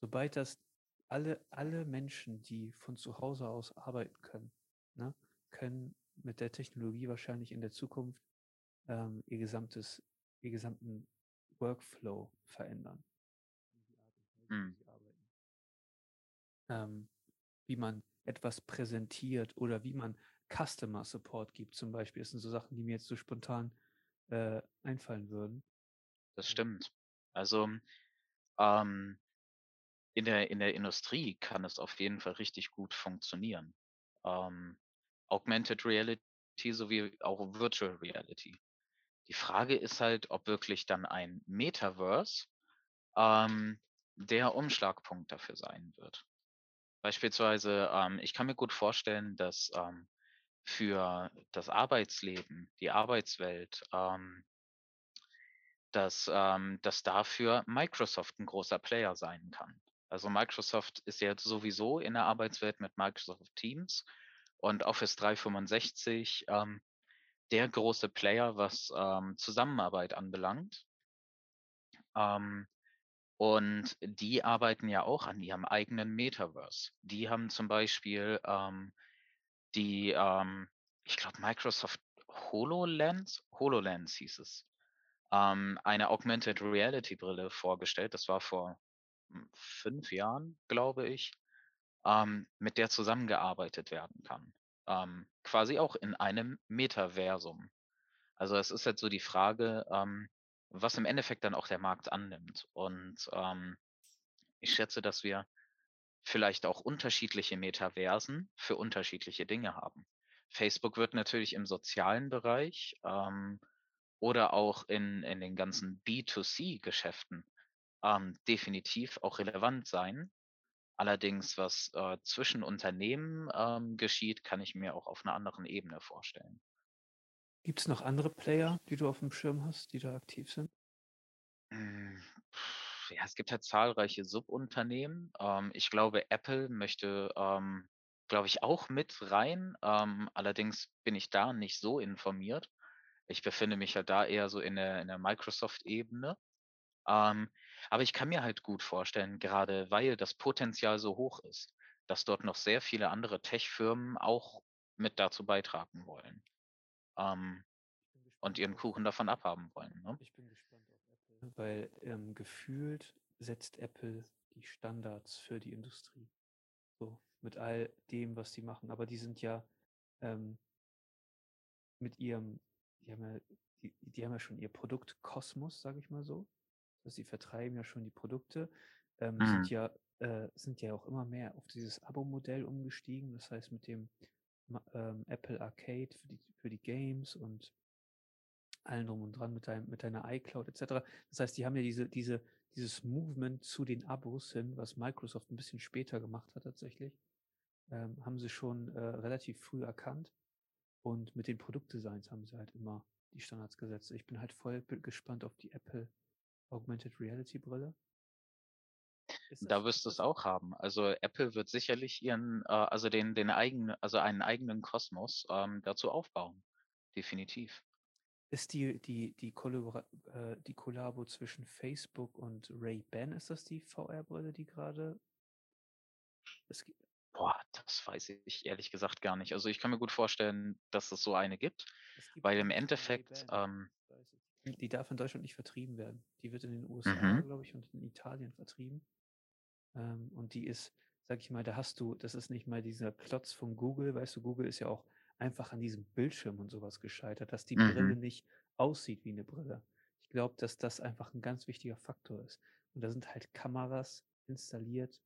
sobald das alle, alle Menschen, die von zu Hause aus arbeiten können, ne, können mit der Technologie wahrscheinlich in der Zukunft ähm, ihr gesamtes, ihr gesamten Workflow verändern. Mhm. Ähm, wie man etwas präsentiert oder wie man Customer Support gibt zum Beispiel. Das sind so Sachen, die mir jetzt so spontan äh, einfallen würden. das Ähm, stimmt. Also, ähm, in der in der Industrie kann es auf jeden Fall richtig gut funktionieren. Ähm, Augmented Reality sowie auch Virtual Reality. Die Frage ist halt, ob wirklich dann ein Metaverse ähm, der Umschlagpunkt dafür sein wird. Beispielsweise, ähm, ich kann mir gut vorstellen, dass ähm, für das Arbeitsleben, die Arbeitswelt, ähm, dass, ähm, dass dafür Microsoft ein großer Player sein kann. Also Microsoft ist ja sowieso in der Arbeitswelt mit Microsoft Teams und Office 365 ähm, der große Player, was ähm, Zusammenarbeit anbelangt. Ähm, und die arbeiten ja auch an ihrem eigenen Metaverse. Die haben zum Beispiel ähm, die, ähm, ich glaube, Microsoft HoloLens, HoloLens hieß es, ähm, eine Augmented Reality Brille vorgestellt. Das war vor fünf Jahren, glaube ich, ähm, mit der zusammengearbeitet werden kann. Ähm, quasi auch in einem Metaversum. Also es ist jetzt so die Frage, ähm, was im Endeffekt dann auch der Markt annimmt. Und ähm, ich schätze, dass wir vielleicht auch unterschiedliche Metaversen für unterschiedliche Dinge haben. Facebook wird natürlich im sozialen Bereich ähm, oder auch in, in den ganzen B2C-Geschäften ähm, definitiv auch relevant sein. Allerdings, was äh, zwischen Unternehmen ähm, geschieht, kann ich mir auch auf einer anderen Ebene vorstellen. Gibt es noch andere Player, die du auf dem Schirm hast, die da aktiv sind? Hm, ja, es gibt halt zahlreiche Subunternehmen. Ähm, ich glaube, Apple möchte, ähm, glaube ich, auch mit rein. Ähm, allerdings bin ich da nicht so informiert. Ich befinde mich halt da eher so in der, in der Microsoft-Ebene. Aber ich kann mir halt gut vorstellen, gerade weil das Potenzial so hoch ist, dass dort noch sehr viele andere Tech-Firmen auch mit dazu beitragen wollen. Ähm, und ihren Kuchen davon abhaben wollen. Ne? Ich bin gespannt auf Apple, weil ähm, gefühlt setzt Apple die Standards für die Industrie. So, mit all dem, was sie machen. Aber die sind ja ähm, mit ihrem, die haben ja, die, die haben ja schon ihr Produkt Kosmos, sage ich mal so. Also sie vertreiben ja schon die Produkte, ähm, mhm. sind ja äh, sind ja auch immer mehr auf dieses Abo-Modell umgestiegen. Das heißt, mit dem ähm, Apple Arcade für die, für die Games und allen drum und dran mit, dein, mit deiner iCloud etc. Das heißt, die haben ja diese, diese, dieses Movement zu den Abos hin, was Microsoft ein bisschen später gemacht hat tatsächlich, ähm, haben sie schon äh, relativ früh erkannt. Und mit den Produktdesigns haben sie halt immer die Standards gesetzt. Ich bin halt voll gespannt auf die Apple Augmented Reality Brille. Da wirst du es auch haben. Also Apple wird sicherlich ihren, äh, also den, den eigenen, also einen eigenen Kosmos ähm, dazu aufbauen. Definitiv. Ist die, die, die, Kollabora äh, die Kollabo zwischen Facebook und Ray-Ban, ist das die VR-Brille, die gerade Boah, das weiß ich ehrlich gesagt gar nicht. Also ich kann mir gut vorstellen, dass es so eine gibt, weil im Endeffekt, ähm, die darf in Deutschland nicht vertrieben werden. Die wird in den USA, mhm. glaube ich, und in Italien vertrieben. Ähm, und die ist, sag ich mal, da hast du, das ist nicht mal dieser Klotz von Google, weißt du, Google ist ja auch einfach an diesem Bildschirm und sowas gescheitert, dass die mhm. Brille nicht aussieht wie eine Brille. Ich glaube, dass das einfach ein ganz wichtiger Faktor ist. Und da sind halt Kameras installiert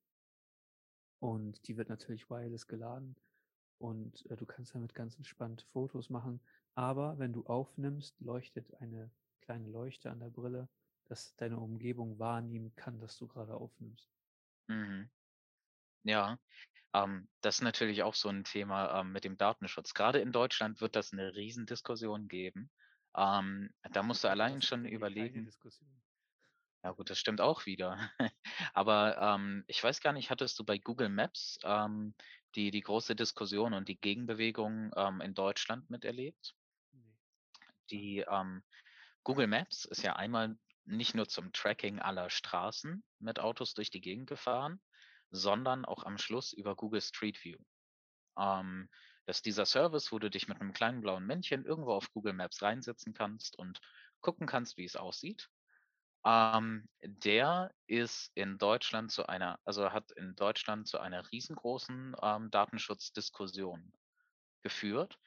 und die wird natürlich wireless geladen und äh, du kannst damit ganz entspannt Fotos machen. Aber wenn du aufnimmst, leuchtet eine kleine Leuchte an der Brille, dass deine Umgebung wahrnehmen kann, dass du gerade aufnimmst. Mhm. Ja, ähm, das ist natürlich auch so ein Thema ähm, mit dem Datenschutz. Gerade in Deutschland wird das eine Riesendiskussion geben. Ähm, da musst du <laughs> allein schon überlegen. Ja gut, das stimmt auch wieder. <laughs> Aber ähm, ich weiß gar nicht, hattest du bei Google Maps ähm, die, die große Diskussion und die Gegenbewegung ähm, in Deutschland miterlebt? Nee. Die ähm, Google Maps ist ja einmal nicht nur zum Tracking aller Straßen mit Autos durch die Gegend gefahren, sondern auch am Schluss über Google Street View. Ähm, ist dieser Service, wo du dich mit einem kleinen blauen Männchen irgendwo auf Google Maps reinsetzen kannst und gucken kannst, wie es aussieht. Ähm, der ist in Deutschland zu einer, also hat in Deutschland zu einer riesengroßen ähm, Datenschutzdiskussion geführt.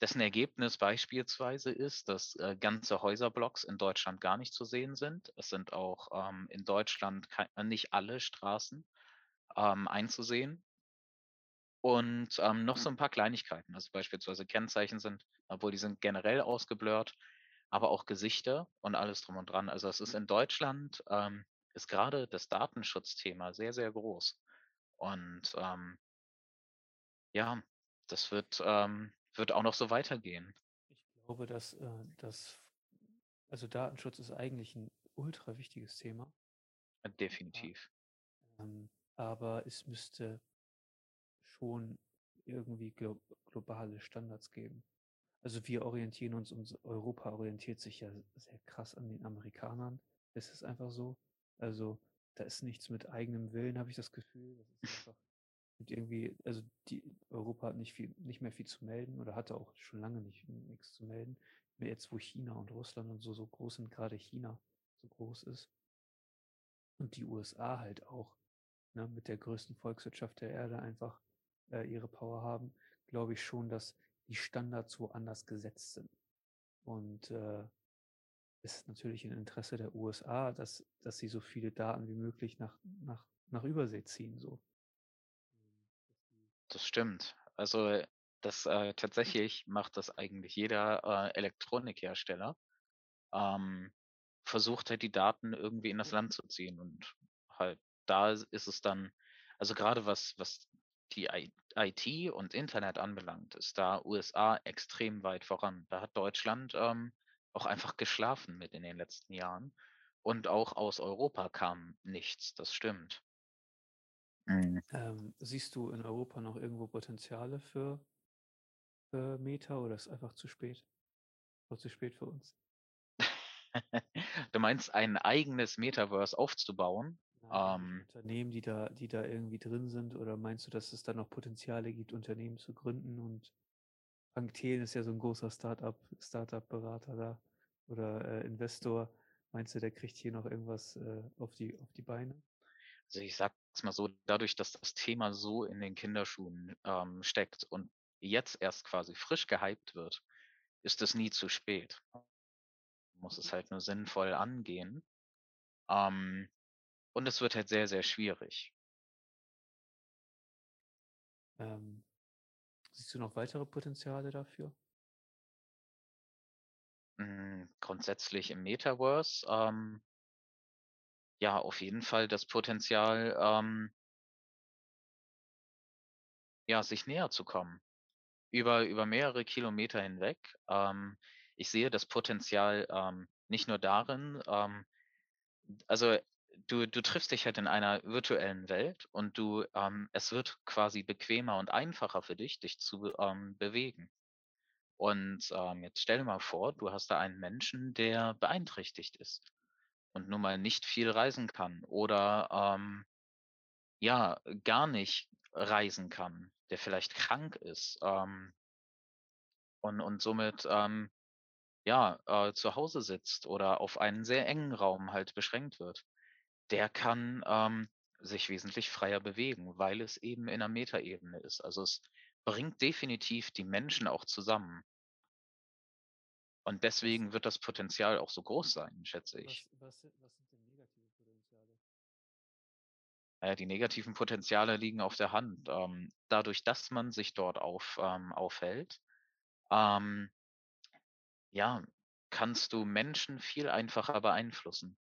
Dessen Ergebnis beispielsweise ist, dass äh, ganze Häuserblocks in Deutschland gar nicht zu sehen sind. Es sind auch ähm, in Deutschland nicht alle Straßen ähm, einzusehen. Und ähm, noch so ein paar Kleinigkeiten, also beispielsweise Kennzeichen sind obwohl die sind generell ausgeblurrt, aber auch Gesichter und alles drum und dran. Also es ist in Deutschland, ähm, ist gerade das Datenschutzthema sehr, sehr groß. Und ähm, ja, das wird, ähm, wird auch noch so weitergehen. Ich glaube, dass äh, das, also Datenschutz ist eigentlich ein ultra wichtiges Thema. Äh, definitiv. Ähm, aber es müsste schon irgendwie glo globale Standards geben. Also wir orientieren uns, uns Europa orientiert sich ja sehr krass an den Amerikanern. Es ist einfach so. Also da ist nichts mit eigenem Willen, habe ich das Gefühl. Das ist <laughs> einfach mit irgendwie, also die Europa hat nicht viel, nicht mehr viel zu melden oder hatte auch schon lange nicht nichts zu melden. Jetzt, wo China und Russland und so so groß sind, gerade China so groß ist und die USA halt auch ne, mit der größten Volkswirtschaft der Erde einfach äh, ihre Power haben, glaube ich schon, dass die Standards woanders gesetzt sind. Und äh, es ist natürlich ein Interesse der USA, dass, dass sie so viele Daten wie möglich nach, nach, nach Übersee ziehen. So. Das stimmt. Also das äh, tatsächlich macht das eigentlich jeder äh, Elektronikhersteller. Ähm, versucht halt die Daten irgendwie in das Land zu ziehen und halt da ist es dann, also gerade was, was die IT und Internet anbelangt, ist da USA extrem weit voran. Da hat Deutschland ähm, auch einfach geschlafen mit in den letzten Jahren. Und auch aus Europa kam nichts, das stimmt. Mhm. Ähm, siehst du in Europa noch irgendwo Potenziale für, für Meta oder ist einfach zu spät? Oder zu spät für uns? <laughs> du meinst ein eigenes Metaverse aufzubauen? Ähm, Unternehmen, die da, die da irgendwie drin sind, oder meinst du, dass es da noch Potenziale gibt, Unternehmen zu gründen? Und Frank Thelen ist ja so ein großer Startup, Startup-Berater da oder äh, Investor. Meinst du, der kriegt hier noch irgendwas äh, auf, die, auf die Beine? Also ich sag's mal so, dadurch, dass das Thema so in den Kinderschuhen ähm, steckt und jetzt erst quasi frisch gehypt wird, ist es nie zu spät. Man muss es halt nur sinnvoll angehen. Ähm, und es wird halt sehr, sehr schwierig. Ähm, siehst du noch weitere Potenziale dafür? Hm, grundsätzlich im Metaverse, ähm, ja, auf jeden Fall das Potenzial, ähm, ja, sich näher zu kommen. Über, über mehrere Kilometer hinweg. Ähm, ich sehe das Potenzial ähm, nicht nur darin, ähm, also du, du triffst dich halt in einer virtuellen Welt und du, ähm, es wird quasi bequemer und einfacher für dich, dich zu ähm, bewegen. Und ähm, jetzt stell dir mal vor, du hast da einen Menschen, der beeinträchtigt ist und nun mal nicht viel reisen kann oder ähm, ja, gar nicht reisen kann, der vielleicht krank ist ähm, und, und somit ähm, ja, äh, zu Hause sitzt oder auf einen sehr engen Raum halt beschränkt wird der kann ähm, sich wesentlich freier bewegen, weil es eben in der Metaebene ist. Also es bringt definitiv die Menschen auch zusammen. Und deswegen wird das Potenzial auch so groß sein, schätze ich. Was, was, was sind denn negative Potenziale? Naja, die negativen Potenziale liegen auf der Hand. Ähm, dadurch, dass man sich dort auf, ähm, aufhält, ähm, ja, kannst du Menschen viel einfacher beeinflussen.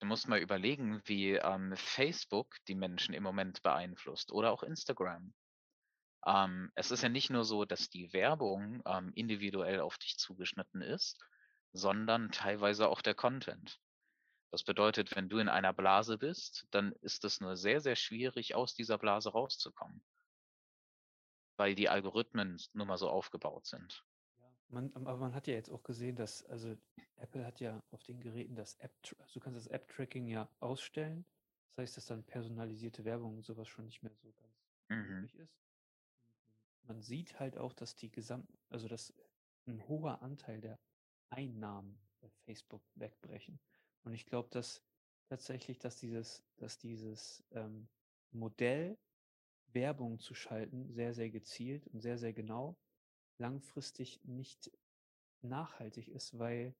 Du musst mal überlegen, wie ähm, Facebook die Menschen im Moment beeinflusst oder auch Instagram. Ähm, es ist ja nicht nur so, dass die Werbung ähm, individuell auf dich zugeschnitten ist, sondern teilweise auch der Content. Das bedeutet, wenn du in einer Blase bist, dann ist es nur sehr, sehr schwierig, aus dieser Blase rauszukommen, weil die Algorithmen nun mal so aufgebaut sind. Man, aber man hat ja jetzt auch gesehen, dass, also Apple hat ja auf den Geräten das App, also du kannst das App-Tracking ja ausstellen. Das heißt, dass dann personalisierte Werbung und sowas schon nicht mehr so ganz mhm. möglich ist. Man sieht halt auch, dass die gesamten, also dass ein hoher Anteil der Einnahmen bei Facebook wegbrechen. Und ich glaube, dass tatsächlich, dass dieses, dass dieses ähm, Modell, Werbung zu schalten, sehr, sehr gezielt und sehr, sehr genau langfristig nicht nachhaltig ist, weil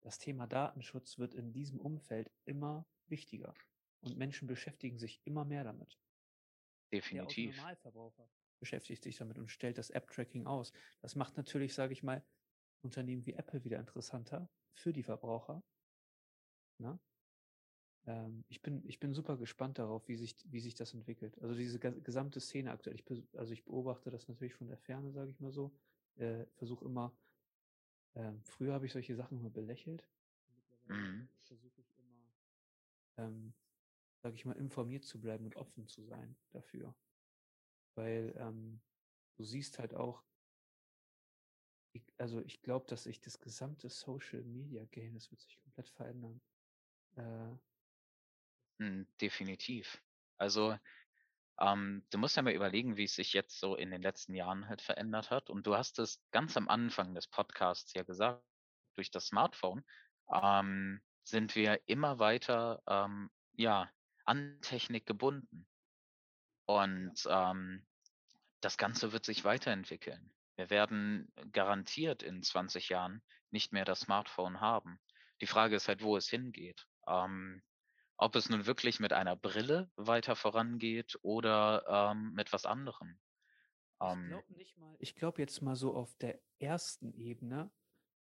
das Thema Datenschutz wird in diesem Umfeld immer wichtiger und Menschen beschäftigen sich immer mehr damit. Definitiv. Normalverbraucher beschäftigt sich damit und stellt das App-Tracking aus. Das macht natürlich, sage ich mal, Unternehmen wie Apple wieder interessanter für die Verbraucher. Ne? Ähm, ich, bin, ich bin super gespannt darauf, wie sich, wie sich das entwickelt. Also diese gesamte Szene aktuell. Ich, also ich beobachte das natürlich von der Ferne, sage ich mal so. Äh, Versuche immer, äh, früher habe ich solche Sachen immer belächelt. Mhm. versuche ich immer, ähm, sage ich mal, informiert zu bleiben und offen zu sein dafür. Weil ähm, du siehst halt auch, ich, also ich glaube, dass sich das gesamte Social Media Game, das wird sich komplett verändern. Äh, hm, definitiv. Also, ähm, du musst ja mal überlegen, wie es sich jetzt so in den letzten Jahren halt verändert hat. Und du hast es ganz am Anfang des Podcasts ja gesagt, durch das Smartphone ähm, sind wir immer weiter ähm, ja, an Technik gebunden. Und ähm, das Ganze wird sich weiterentwickeln. Wir werden garantiert in 20 Jahren nicht mehr das Smartphone haben. Die Frage ist halt, wo es hingeht. Ähm, ob es nun wirklich mit einer Brille weiter vorangeht oder ähm, mit was anderem. Ich ähm glaube nicht mal, ich glaube jetzt mal so auf der ersten Ebene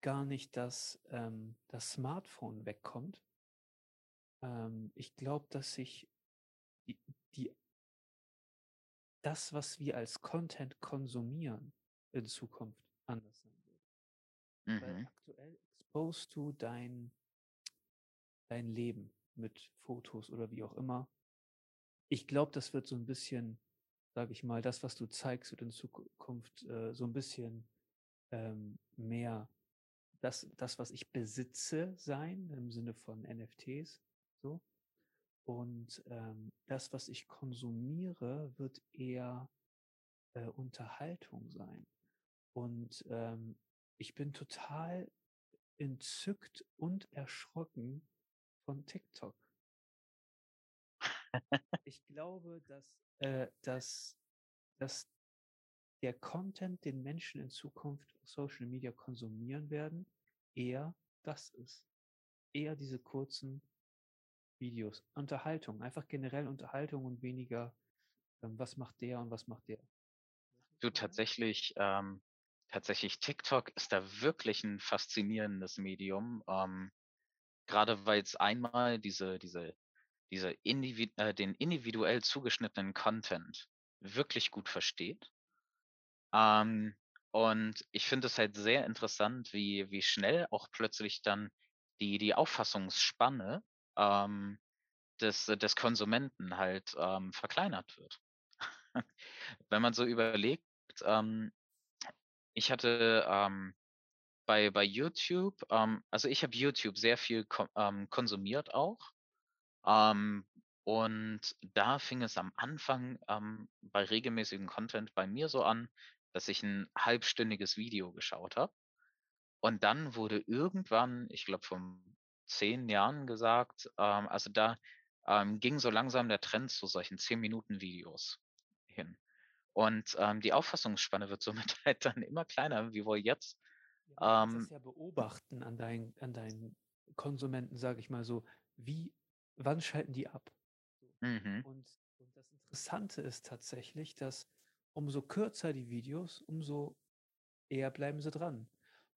gar nicht, dass ähm, das Smartphone wegkommt. Ähm, ich glaube, dass sich die, die das, was wir als Content konsumieren, in Zukunft anders sein wird. Weil Mhm. aktuell exposed du dein, dein Leben mit Fotos oder wie auch immer. Ich glaube, das wird so ein bisschen, sage ich mal, das, was du zeigst, wird in Zukunft äh, so ein bisschen ähm, mehr das, das, was ich besitze, sein, im Sinne von NFTs. So. Und ähm, das, was ich konsumiere, wird eher äh, Unterhaltung sein. Und ähm, ich bin total entzückt und erschrocken von TikTok. Ich glaube, dass, äh, dass, dass der Content, den Menschen in Zukunft auf Social Media konsumieren werden, eher das ist. Eher diese kurzen Videos. Unterhaltung, einfach generell Unterhaltung und weniger, ähm, was macht der und was macht der. Du tatsächlich, ähm, tatsächlich TikTok ist da wirklich ein faszinierendes Medium. Ähm, gerade weil es einmal diese, diese, diese individ äh, den individuell zugeschnittenen Content wirklich gut versteht. Ähm, und ich finde es halt sehr interessant, wie, wie schnell auch plötzlich dann die, die Auffassungsspanne ähm, des, des Konsumenten halt ähm, verkleinert wird. <laughs> Wenn man so überlegt, ähm, ich hatte ähm, bei, bei YouTube, ähm, also ich habe YouTube sehr viel ko ähm, konsumiert auch. Und da fing es am Anfang bei regelmäßigem Content bei mir so an, dass ich ein halbstündiges Video geschaut habe. Und dann wurde irgendwann, ich glaube vor zehn Jahren gesagt, ähm, also da ähm, ging so langsam der Trend zu solchen zehn Minuten Videos hin. Und ähm, die Auffassungsspanne wird somit <laughs> halt dann immer kleiner, wie wohl jetzt. Ja, du kannst das ähm ja beobachten an deinen, an deinen Konsumenten, sage ich mal so. Wie, wann schalten die ab? Mhm. Und, und das Interessante ist tatsächlich, dass umso kürzer die Videos, umso eher bleiben sie dran.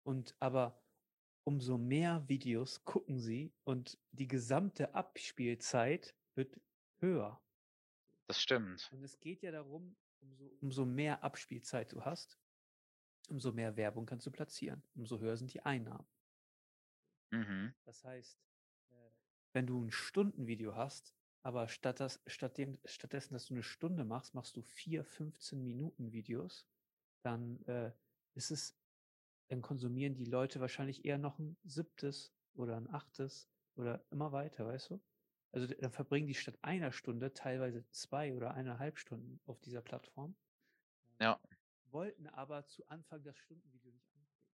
Und aber umso mehr Videos gucken sie und die gesamte Abspielzeit wird höher. Das stimmt. Und es geht ja darum, umso, umso mehr Abspielzeit du hast, umso mehr Werbung kannst du platzieren, umso höher sind die Einnahmen. Mhm. Das heißt, äh, wenn du ein Stundenvideo hast, aber statt das, statt dem, stattdessen, dass du eine Stunde machst, machst du vier 15 Minuten Videos, dann äh, ist es, dann konsumieren die Leute wahrscheinlich eher noch ein siebtes oder ein achtes oder immer weiter, weißt du? Also dann verbringen die statt einer Stunde teilweise zwei oder eineinhalb Stunden auf dieser Plattform. Ja. Wollten aber zu Anfang das Stundenvideo nicht anklicken.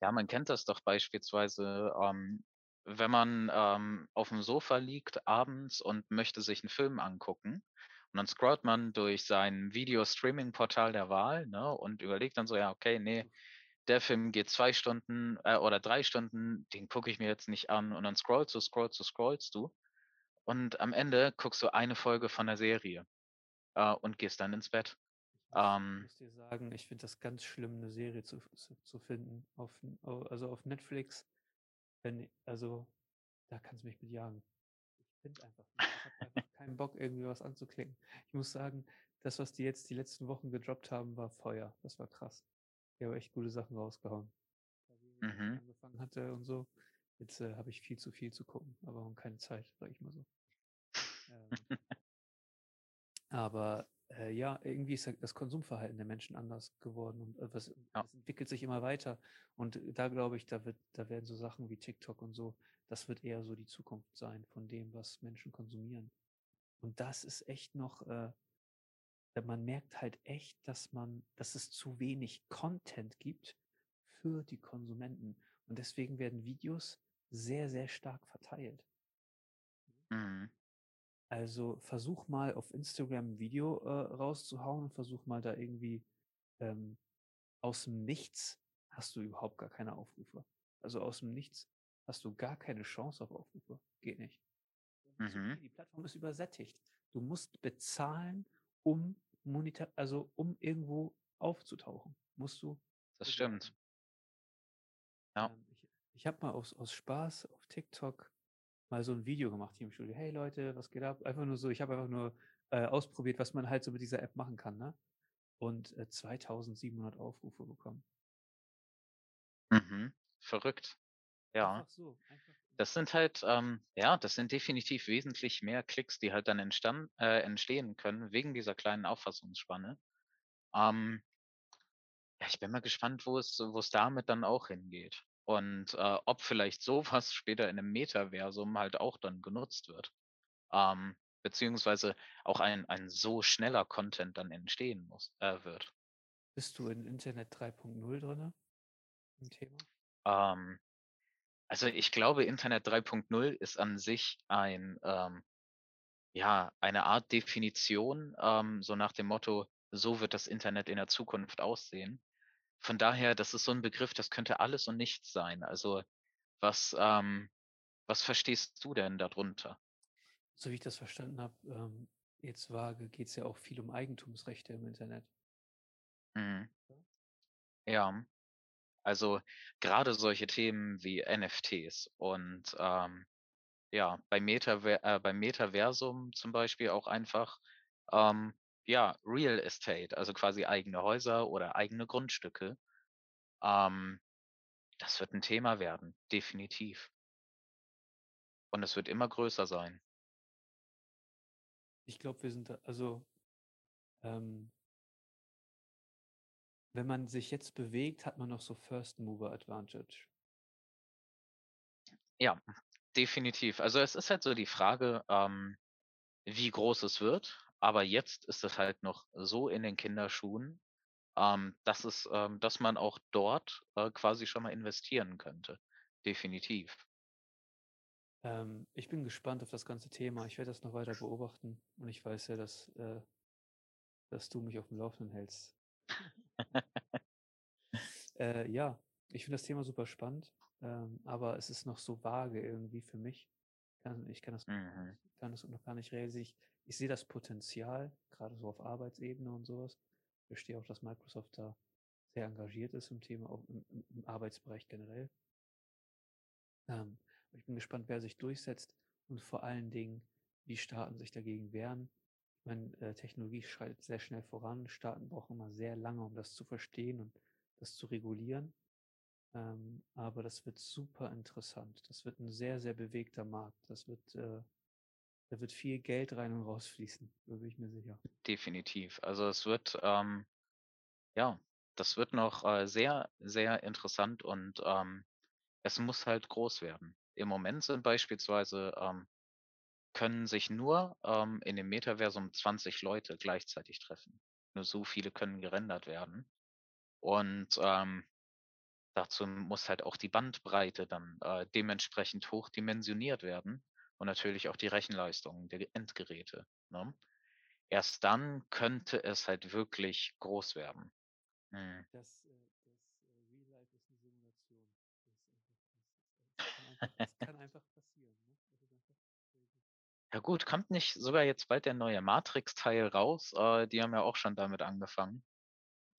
Ja, man kennt das doch beispielsweise, ähm, wenn man ähm, auf dem Sofa liegt abends und möchte sich einen Film angucken. Und dann scrollt man durch sein Video-Streaming-Portal der Wahl ne, und überlegt dann so, ja, okay, nee, der Film geht zwei Stunden äh, oder drei Stunden, den gucke ich mir jetzt nicht an. Und dann scrollst du, scrollst du, scrollst du. Und am Ende guckst du eine Folge von der Serie. äh, und gehst dann ins Bett. Ich muss, Ähm, muss dir sagen, ich finde das ganz schlimm, eine Serie zu, zu, zu finden. Auf, also auf Netflix, wenn, also da kannst du mich mit jagen. Ich finde einfach. Ich habe einfach keinen Bock, irgendwie was anzuklicken. Ich muss sagen, das, was die jetzt die letzten Wochen gedroppt haben, war Feuer. Das war krass. Die haben echt gute Sachen rausgehauen. Mhm. angefangen hatte und so. Jetzt äh, habe ich viel zu viel zu gucken, aber auch keine Zeit, sag ich mal so. Ähm, <laughs> aber äh, ja, irgendwie ist das Konsumverhalten der Menschen anders geworden und äh, was, Ja. entwickelt sich immer weiter. Und da glaube ich, da wird, da werden so Sachen wie TikTok und so, das wird eher so die Zukunft sein von dem, was Menschen konsumieren. Und das ist echt noch, äh, äh, man merkt halt echt, dass man, dass es zu wenig Content gibt für die Konsumenten. Und deswegen werden Videos sehr, sehr stark verteilt. Mhm. Also versuch mal auf Instagram ein Video äh, rauszuhauen und versuch mal da irgendwie ähm, aus dem Nichts hast du überhaupt gar keine Aufrufe. Also aus dem Nichts hast du gar keine Chance auf Aufrufe. Geht nicht. Mhm. Die Plattform ist übersättigt. Du musst bezahlen, um monetar, also um irgendwo aufzutauchen. Musst du Das stimmt. Ja. Ähm, ich ich habe mal aus, aus Spaß auf TikTok mal so ein Video gemacht hier im Studio. Hey Leute, was geht ab? Einfach nur so, ich habe einfach nur äh, ausprobiert, was man halt so mit dieser App machen kann, ne? Und äh, 2700 Aufrufe bekommen. Mhm. Verrückt. Ja. Einfach so. Einfach, Das sind halt, ähm, ja, das sind definitiv wesentlich mehr Klicks, die halt dann entstand, äh, entstehen können, wegen dieser kleinen Auffassungsspanne. Ähm, ja, ich bin mal gespannt, wo es, wo es damit dann auch hingeht. Und äh, ob vielleicht sowas <laughs> später in einem Metaversum halt auch dann genutzt wird. Ähm, beziehungsweise auch ein, ein so schneller Content dann entstehen muss, äh, wird. bist du in Internet 3.0 drin im Thema? Ähm, also ich glaube, Internet 3.0 ist an sich ein, ähm, ja, eine Art Definition, ähm, so nach dem Motto, so wird das Internet in der Zukunft aussehen. Von daher, das ist so ein Begriff, das könnte alles und nichts sein. Also was, ähm, was verstehst du denn darunter? So wie ich das verstanden habe, ähm, jetzt vage, geht es ja auch viel um Eigentumsrechte im Internet. Mhm. Ja, also gerade solche Themen wie NFTs und ähm, ja, bei Metaver äh, beim Metaversum zum Beispiel auch einfach ähm, ja, Real Estate, also quasi eigene Häuser oder eigene Grundstücke. Ähm, das wird ein Thema werden, definitiv. Und es wird immer größer sein. Ich glaube, wir sind da, also ähm, wenn man sich jetzt bewegt, hat man noch so First Mover Advantage. Ja, definitiv. Also es ist halt so die Frage, ähm, wie groß es wird. Aber jetzt ist es halt noch so in den Kinderschuhen, ähm, dass es, ähm, dass man auch dort äh, quasi schon mal investieren könnte. Definitiv. Ähm, ich bin gespannt auf das ganze Thema. Ich werde das noch weiter beobachten und ich weiß ja, dass, äh, dass du mich auf dem Laufenden hältst. Äh, ja, ich finde das Thema super spannend, ähm, aber es ist noch so vage irgendwie für mich. Kann, ich kann das, Mhm. kann das noch gar nicht realisieren. Ich, ich sehe das Potenzial, gerade so auf Arbeitsebene und sowas. Ich verstehe auch, dass Microsoft da sehr engagiert ist im Thema, auch im, im, Arbeitsbereich generell. Ähm, ich bin gespannt, wer sich durchsetzt und vor allen Dingen, wie Staaten sich dagegen wehren. Meine, äh, Technologie schreitet sehr schnell voran. Staaten brauchen immer sehr lange, um das zu verstehen und das zu regulieren. Ähm, aber das wird super interessant. Das wird ein sehr, sehr bewegter Markt. Das wird, äh, da wird viel Geld rein und rausfließen. Da bin ich mir sicher. Definitiv. Also es wird, ähm, ja, das wird noch äh, sehr, sehr interessant und ähm, es muss halt groß werden. Im Moment sind beispielsweise, ähm, können sich nur ähm, in dem Metaversum 20 Leute gleichzeitig treffen. Nur so viele können gerendert werden. Und ähm, dazu muss halt auch die Bandbreite dann äh, dementsprechend hochdimensioniert werden und natürlich auch die Rechenleistung der Endgeräte. Ne? Erst dann könnte es halt wirklich groß werden. Hm. Das, äh, das äh, Real Life ist eine Simulation. Das. Das, das, kann, einfach, das kann einfach passieren. Ne? Das ist einfach crazy. Ja gut, kommt nicht sogar jetzt bald der neue Matrix-Teil raus? Äh, die haben ja auch schon damit angefangen.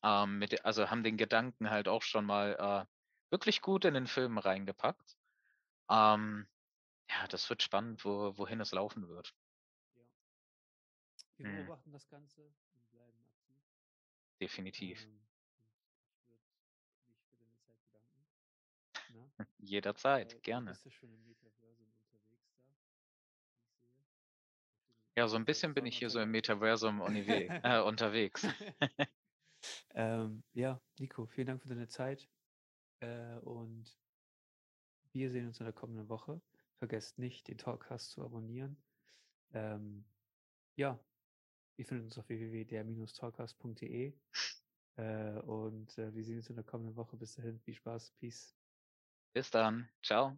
Ähm, mit, also haben den Gedanken halt auch schon mal äh, wirklich gut in den Film reingepackt. Ähm, ja, das wird spannend, wo, wohin es laufen wird. Ja. Wir Hm. beobachten das Ganze und bleiben aktiv. Definitiv. Ähm, ich würde mich für deine Zeit bedanken. <laughs> Jederzeit, Äh, gerne. Ja, so ein bisschen bin ich hier so im. Metaversum <laughs> äh, unterwegs. <laughs> ähm, ja, Nico, vielen Dank für deine Zeit. Äh, und wir sehen uns in der kommenden Woche. Vergesst nicht, den Talkcast zu abonnieren. Ähm, ja, ihr findet uns auf www.der-talkcast.de. Äh, und äh, wir sehen uns in der kommenden Woche. Bis dahin, viel Spaß, Peace. Bis dann. Ciao.